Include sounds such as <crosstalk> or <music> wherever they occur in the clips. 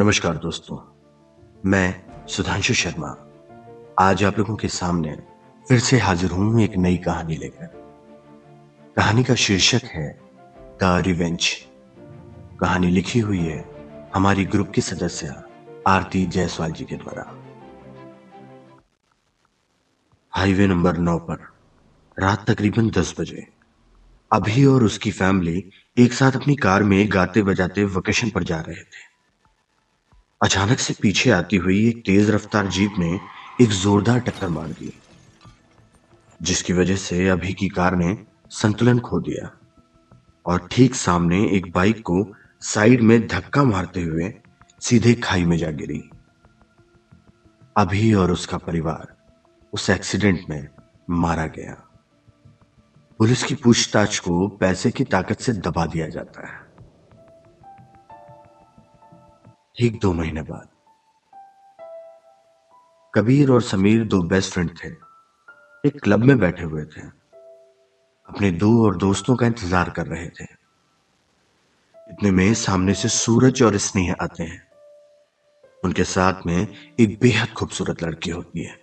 नमस्कार दोस्तों, मैं सुधांशु शर्मा। आज आप लोगों के सामने फिर से हाजिर हूँ एक नई कहानी लेकर। कहानी का शीर्षक है, द रिवेंज। कहानी लिखी हुई है हमारी ग्रुप की सदस्य आरती जायसवाल जी के द्वारा। हाईवे नंबर नौ पर रात तकरीबन दस बजे, अभी और उसकी फैमिली एक साथ अपनी कार में गाते बजाते वेकेशन पर जा रहे थे। अचानक से पीछे आती हुई एक तेज रफ्तार जीप ने एक जोरदार टक्कर मार दी, जिसकी वजह से अभी की कार ने संतुलन खो दिया और ठीक सामने एक बाइक को साइड में धक्का मारते हुए सीधे खाई में जा गिरी। अभी और उसका परिवार उस एक्सीडेंट में मारा गया। पुलिस की पूछताछ को पैसे की ताकत से दबा दिया जाता है। ठीक दो महीने बाद। कबीर और समीर दो बेस्ट फ्रेंड थे। एक क्लब में बैठे हुए थे। अपने दो और दोस्तों का इंतज़ार कर रहे थे। इतने में सामने से सूरज और स्नेह आते हैं। उनके साथ में एक बेहद खूबसूरत लड़की होती है।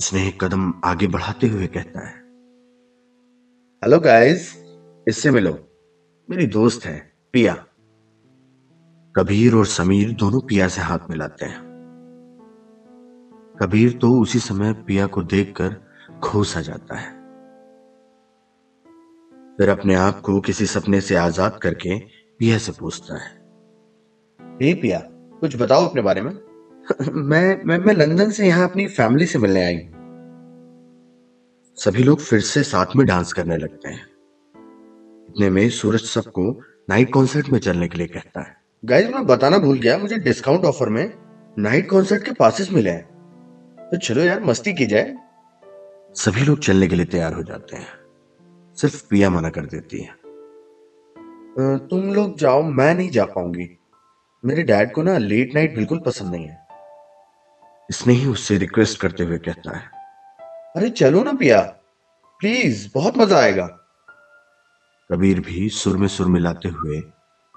स्नेह कदम आगे बढ़ाते हुए कहता है हेलो गाइस इससे मिलो। मेरी दोस्त है, पिया। कबीर और समीर दोनों पिया से हाथ मिलाते हैं। कबीर तो उसी समय पिया को देखकर खो सा जाता है। फिर अपने आप को किसी सपने से आज़ाद करके पिया से पूछता है ए पिया कुछ बताओ अपने बारे में? <laughs> मैं मैं मैं लंदन से यहाँ अपनी फैमिली से मिलने आई सभी लोग फिर से साथ में डांस करने लगते हैं। इतने में सूरज सबको नाइट कॉन्सर्ट में चलने के लिए कहता है। गाइस मैं बताना भूल गया, मुझे डिस्काउंट ऑफ़र में नाइट कॉन्सर्ट के पासेस मिले हैं। तो चलो यार, मस्ती की जाए। सभी लोग चलने के लिए तैयार हो जाते हैं। सिर्फ़ पिया मना कर देती है। तुम लोग जाओ, मैं नहीं जा पाऊँगी। मेरे डैड को ना लेट नाइट बिल्कुल पसंद नहीं है। इसने ही उससे रिक्वेस्ट करते हुए कहता है। अरे चलो ना पिया। प्लीज़ बहुत मज़ा आएगा। कबीर भी सुर में सुर मिलाते हुए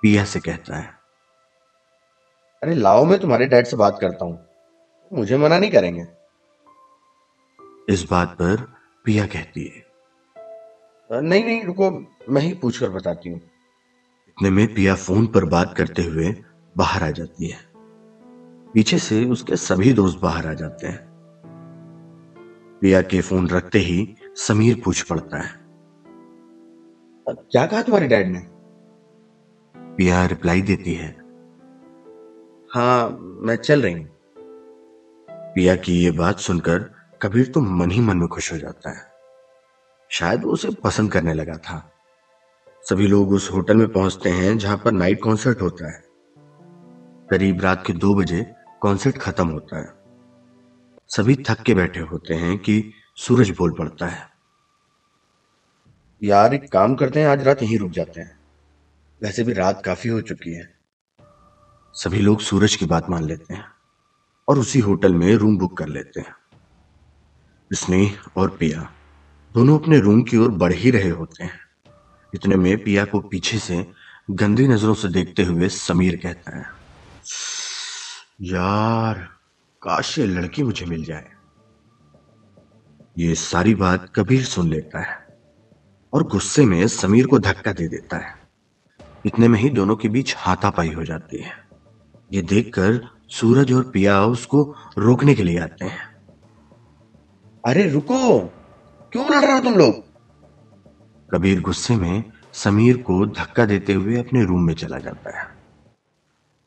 पिया से कहता है। अरे लाओ मैं तुम्हारे डैड से बात करता हूँ। मुझे मना नहीं करेंगे। इस बात पर पिया कहती है। नहीं नहीं रुको मैं ही पूछकर बताती हूँ। इतने में पिया फ़ोन पर बात करते हुए बाहर आ जाती है। पीछे से उसके सभी दोस्त बाहर आ जाते हैं। पिया के फ़ोन रखते ही समीर पूछ पड़ता है। क्या कहा तुम्हारे डैड ने? पिया रिप्लाई देती है। हाँ मैं चल रही हूँ। पिया की ये बात सुनकर कबीर तो मन ही मन में खुश हो जाता है। शायद वो उसे पसंद करने लगा था। सभी लोग उस होटल में पहुँचते हैं जहाँ पर नाइट कॉन्सर्ट होता है। करीब रात के दो बजे कॉन्सर्ट खत्म होता है। सभी थक के बैठे होते हैं कि सूरज बोल पड़ता है। यार, एक काम करते हैं, आज रात यहीं रुक जाते हैं। वैसे भी रात काफ़ी हो चुकी है। सभी लोग सूरज की बात मान लेते हैं और उसी होटल में रूम बुक कर लेते हैं। स्नेह और पिया दोनों अपने रूम की ओर बढ़ ही रहे होते हैं। इतने में पिया को पीछे से गंदी नज़रों से देखते हुए समीर कहता है, यार, काश ये लड़की मुझे मिल जाए। ये सारी बात कबीर सुन लेता है और गुस्से में समीर को धक्का दे देता है। इतने में ही दोनों के बीच हाथापाई हो जाती है। ये देखकर सूरज और पिया उसको रोकने के लिए आते हैं। अरे रुको क्यों लड़ रहे हो तुम लोग? कबीर गुस्से में समीर को धक्का देते हुए अपने रूम में चला जाता है।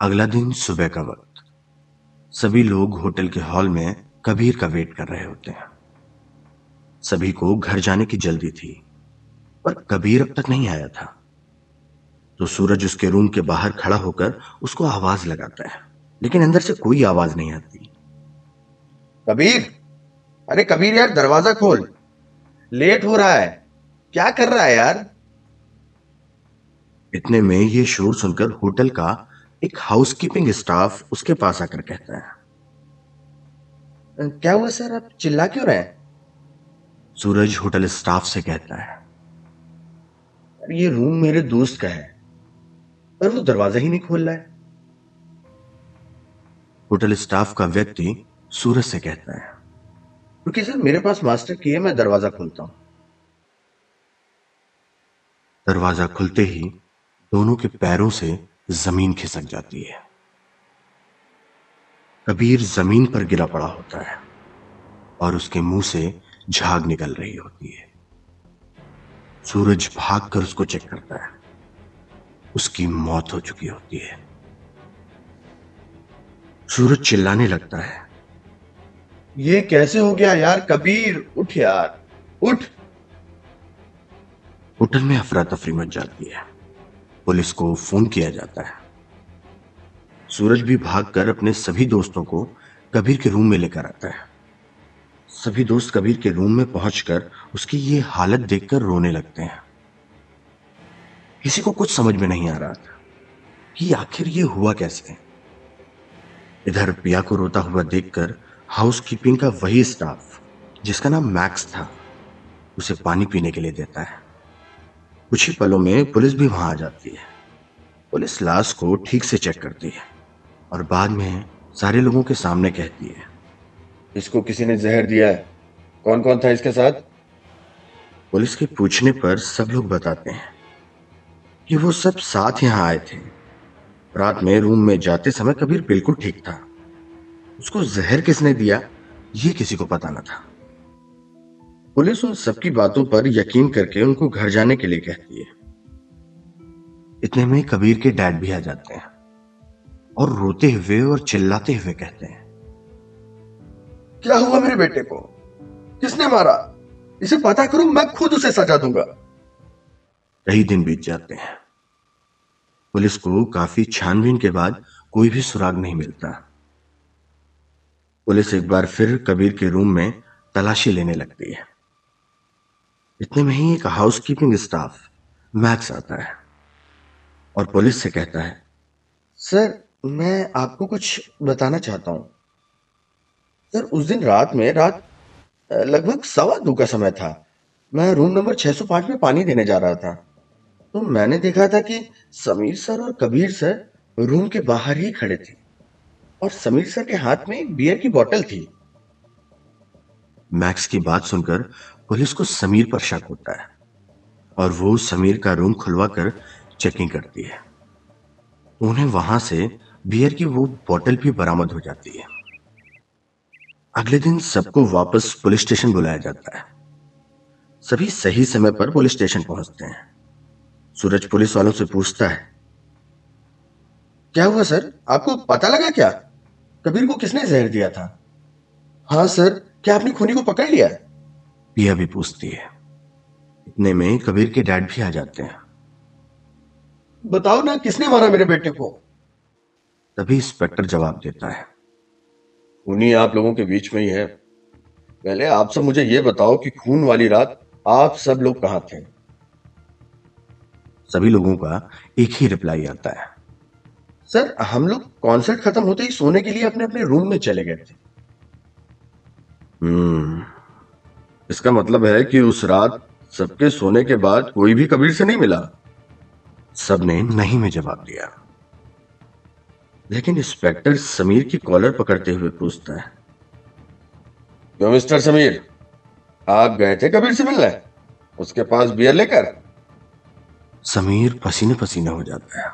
अगला दिन सुबह का वक्त। सभी लोग होटल के हॉल में कबीर का वेट कर रहे होते हैं। सभी को घर जाने की जल्दी थी पर कबीर अब तक नहीं आया था। तो सूरज उसके रूम के बाहर खड़ा होकर उसको आवाज़ लगाता है। लेकिन अंदर से कोई आवाज़ नहीं आती। कबीर? अरे कबीर यार दरवाज़ा खोल। लेट हो रहा है। क्या कर रहा है यार? इतने में ये शोर सुनकर होटल का एक हाउसकीपिंग स्टाफ उसके पास आकर कहता है। क्या हुआ सर? आप चिल्ला क्यों रहे हैं? सूरज होटल स्टाफ से कहता है। ये रूम मेरे दोस्त का है। पर वो दरवाज़ा ही नहीं खोल रहा है। होटल स्टाफ का व्यक्ति सूरज से कहता है। क्योंकि सर मेरे पास मास्टर की है मैं दरवाज़ा खोलता हूँ। दरवाज़ा खुलते ही दोनों के पैरों से ज़मीन खिसक जाती है। कबीर ज़मीन पर गिरा पड़ा होता है और उसके मुँह से झाग निकल रही होती है। सूरज भागकर उसको चेक करता है। उसकी मौत हो चुकी होती है। सूरज चिल्लाने लगता है। ये कैसे हो गया यार? कबीर उठ यार। उठ। होटल में अफरा तफरी मच जाती है। पुलिस को फ़ोन किया जाता है। सूरज भी भागकर अपने सभी दोस्तों को कबीर के रूम में लेकर आता है। सभी दोस्त कबीर के रूम में पहुंचकर उसकी ये हालत देखकर रोने लगते हैं। किसी को कुछ समझ में नहीं आ रहा था कि आखिर ये हुआ कैसे। इधर पिया को रोता हुआ देखकर हाउसकीपिंग का वही स्टाफ, जिसका नाम मैक्स था, उसे पानी पीने के लिए देता है। कुछ ही पलों में पुलिस भी वहाँ आ जाती है। पुलिस लाश को ठीक से चेक करती है और बाद में सारे लोगों के सामने कहती है, इसको किसी ने जहर दिया है? कौन कौन था इसके साथ? पुलिस के पूछने पर सब लोग बताते हैं। कि वो सब साथ यहाँ आए थे। रात में रूम में जाते समय कबीर बिल्कुल ठीक था। उसको जहर किसने दिया, ये किसी को पता न था। पुलिस उन सबकी बातों पर यकीन करके उनको घर जाने के लिए कहती है। इतने में कबीर के डैड भी आ जाते हैं और रोते हुए और चिल्लाते हुए कहते हैं, क्या हुआ मेरे बेटे को? किसने मारा? इसे पता करो, मैं खुद उसे सजा दूँगा। कई दिन बीत जाते हैं। पुलिस को काफ़ी छानबीन के बाद कोई भी सुराग नहीं मिलता। पुलिस एक बार फिर कबीर के रूम में तलाशी लेने लगती है। इतने में ही एक हाउसकीपिंग स्टाफ मैक्स आता है और पुलिस से कहता है, सर, मैं आपको कुछ बताना चाहता हूँ। सर, उस दिन रात में, रात लगभग सवा दो का समय था। मैं रूम नंबर 605 में पानी देने जा रहा था। तो मैंने देखा था कि समीर सर और कबीर सर रूम के बाहर ही खड़े थे और समीर सर के हाथ में एक बियर की बोतल थी। मैक्स की बात सुनकर पुलिस को समीर पर शक होता है और वो समीर का रूम खुलवा कर चेकिंग करती है। उन्हें वहाँ से बियर की वो बोतल भी बरामद हो जाती है। अगले दिन सबको वापस पुलिस स्टेशन बुलाया जाता है। सभी सही समय पर पुलिस स्टेशन पहुँचते हैं। सूरज पुलिस वालों से पूछता है। क्या हुआ सर? आपको पता लगा क्या? कबीर को किसने जहर दिया था? हाँ सर क्या आपने खूनी को पकड़ लिया? पिया भी पूछती है। इतने में कबीर के डैड भी आ जाते हैं। बताओ ना किसने मारा मेरे बेटे को? तभी इंस्पेक्टर जवाब देता है। खूनी आप लोगों के बीच में ही है। पहले आप सब मुझे यह बताओ कि खून वाली रात आप सब लोग कहाँ थे? सभी लोगों का एक ही रिप्लाई आता है। सर हम लोग कॉन्सर्ट खत्म होते ही सोने के लिए अपने अपने रूम में चले गए थे। हम्म इसका मतलब है कि उस रात सबके सोने के बाद कोई भी कबीर से नहीं मिला। सबने नहीं में जवाब दिया। लेकिन इंस्पेक्टर समीर की कॉलर पकड़ते हुए पूछता है क्यों मिस्टर समीर आप गए थे कबीर से मिलने? उसके पास बियर लेकर? समीर पसीने पसीने हो जाता है।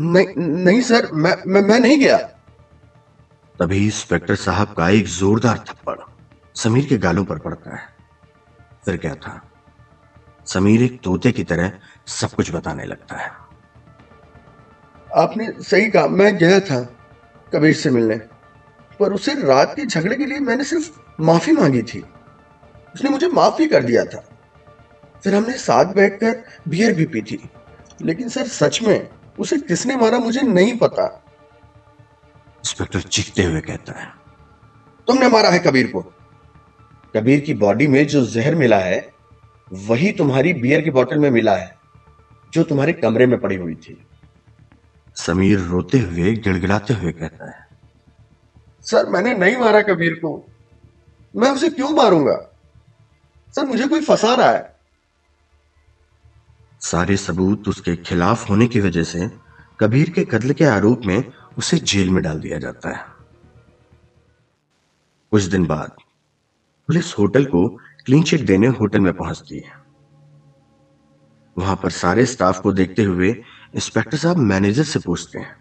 नहीं नहीं सर मैं मैं, मैं नहीं गया। तभी इंस्पेक्टर साहब का एक जोरदार थप्पड़ समीर के गालों पर पड़ता है। फिर क्या था? समीर एक तोते की तरह सब कुछ बताने लगता है। आपने सही कहा मैं गया था कबीर से मिलने। पर उसे रात के झगड़े के लिए मैंने सिर्फ़ माफ़ी मांगी थी। उसने मुझे माफ़ भी कर दिया था। फिर हमने साथ बैठकर बियर भी पी थी। लेकिन सर सच में उसे किसने मारा मुझे नहीं पता। इंस्पेक्टर चीखते हुए कहता है। तुमने मारा है कबीर को। कबीर की बॉडी में जो जहर मिला है वही तुम्हारी बियर की बोतल में मिला है जो तुम्हारे कमरे में पड़ी हुई थी। समीर रोते हुए गिड़गिड़ाते हुए कहता है। सर मैंने नहीं मारा कबीर को। मैं उसे क्यों मारूँगा? सर मुझे कोई फंसा रहा है। सारे सबूत उसके खिलाफ होने की वजह से कबीर के कत्ल के आरोप में उसे जेल में डाल दिया जाता है। कुछ दिन बाद पुलिस होटल को क्लीन चिट देने होटल में पहुँचती है। वहाँ पर सारे स्टाफ को देखते हुए इंस्पेक्टर साहब मैनेजर से पूछते हैं।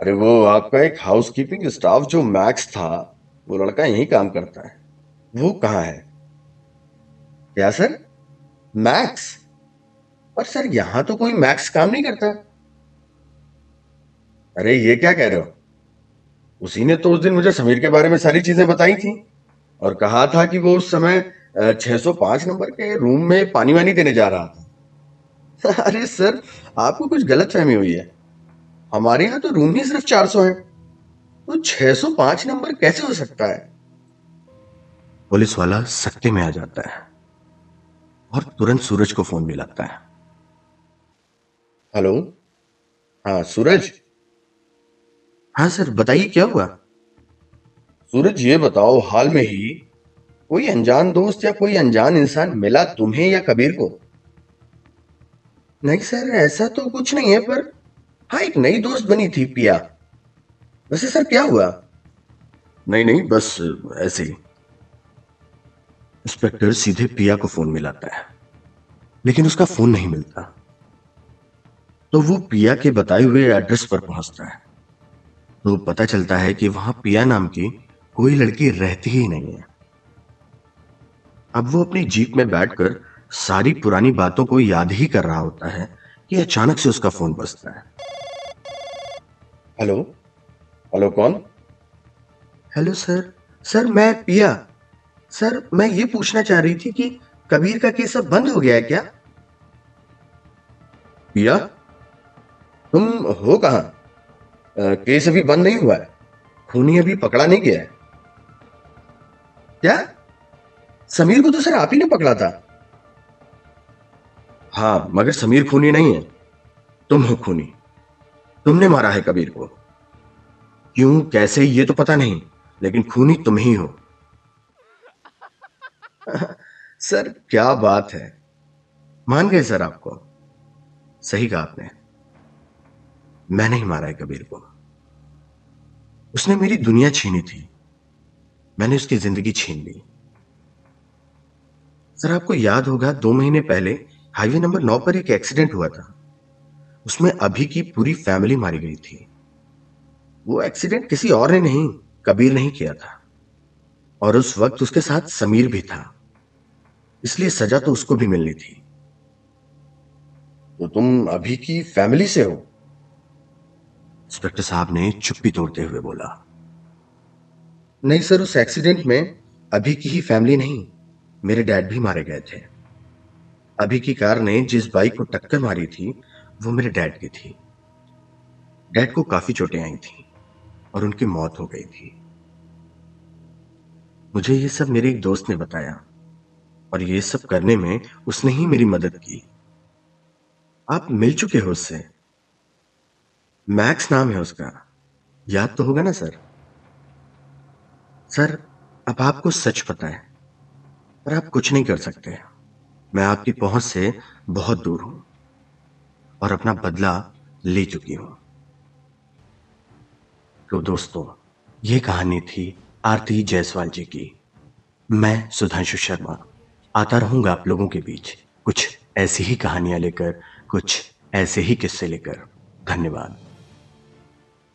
अरे वो आपका एक हाउसकीपिंग स्टाफ जो मैक्स था, वो लड़का यही काम करता है। वो कहाँ है? क्या सर? मैक्स पर सर, यहाँ तो कोई मैक्स काम नहीं करता। अरे, ये क्या कह रहे हो? उसी ने तो उस दिन मुझे समीर के बारे में सारी चीज़ें बताई थी और कहा था कि वो उस समय 605 नंबर के रूम में पानी वानी देने जा रहा था। <laughs> अरे सर, आपको कुछ गलत फहमी हुई है। हमारे यहाँ तो रूम ही सिर्फ़ 400 है। तो 605 नंबर कैसे हो सकता है? पुलिस वाला सख्ते में आ जाता है। और तुरंत सूरज को फ़ोन भी लगता है। हेलो? हाँ सूरज? हाँ सर बताइए क्या हुआ? सूरज ये बताओ हाल में ही कोई अनजान दोस्त या कोई अनजान इंसान मिला तुम्हें या कबीर को? नहीं सर ऐसा तो कुछ नहीं है पर हाँ एक नई दोस्त बनी थी पिया। वैसे सर क्या हुआ? नहीं नहीं बस ऐसे ही। इंस्पेक्टर सीधे पिया को फ़ोन मिलाता है। लेकिन उसका फ़ोन नहीं मिलता। तो वो पिया के बताए हुए एड्रेस पर पहुँचता है। तो पता चलता है कि वहाँ पिया नाम की कोई लड़की रहती ही नहीं है। अब वो अपनी जीप में बैठकर सारी पुरानी बातों को याद ही कर रहा होता है कि अचानक से उसका फ़ोन बजता है। हेलो? हेलो कौन? Hello sir. सर मैं पिया। सर मैं ये पूछना चाह रही थी कि कबीर का केस अब बंद हो गया है क्या? पिया तुम हो कहा? केस अभी बंद नहीं हुआ है। खूनी अभी पकड़ा नहीं गया है। क्या? समीर को तो सर आप ही ने पकड़ा था। हाँ मगर समीर खूनी नहीं है। तुम हो खूनी। तुमने मारा है कबीर को। क्यों कैसे ये तो पता नहीं लेकिन खूनी तुम ही हो। <laughs> सर, क्या बात है। मान गए सर आपको। सही कहा आपने। मैंने ही मारा है कबीर को। उसने मेरी दुनिया छीनी थी। मैंने उसकी ज़िंदगी छीन ली। सर, आपको याद होगा, दो महीने पहले हाईवे नंबर नौ पर एक एक्सीडेंट हुआ था। उसमें अभी की पूरी फैमिली मारी गई थी। वो एक्सीडेंट किसी और ने नहीं, कबीर नहीं किया था। और उस वक्त उसके साथ समीर भी था। इसलिए सजा तो उसको भी मिलनी थी। तो तुम अभी की फैमिली से हो? इंस्पेक्टर साहब ने चुप्पी तोड़ते हुए बोला। नहीं सर उस एक्सीडेंट में अभी की ही फैमिली नहीं मेरे डैड भी मारे गए थे। अभी की कार ने जिस बाइक को टक्कर मारी थी वो मेरे डैड की थी। डैड को काफ़ी चोटें आई थी और उनकी मौत हो गई थी। मुझे ये सब मेरे एक दोस्त ने बताया। और ये सब करने में उसने ही मेरी मदद की। आप मिल चुके हो उससे। मैक्स नाम है उसका। याद तो होगा ना, सर? सर, अब आपको सच पता है, पर आप कुछ नहीं कर सकते। मैं आपकी पहुँच से बहुत दूर हूँ और अपना बदला ले चुकी हूँ। तो दोस्तों, ये कहानी थी आरती जायसवाल जी की। मैं सुधांशु शर्मा। आता रहूँगा आप लोगों के बीच। कुछ ऐसी ही कहानियाँ लेकर, कुछ ऐसे ही किस्से लेकर। धन्यवाद।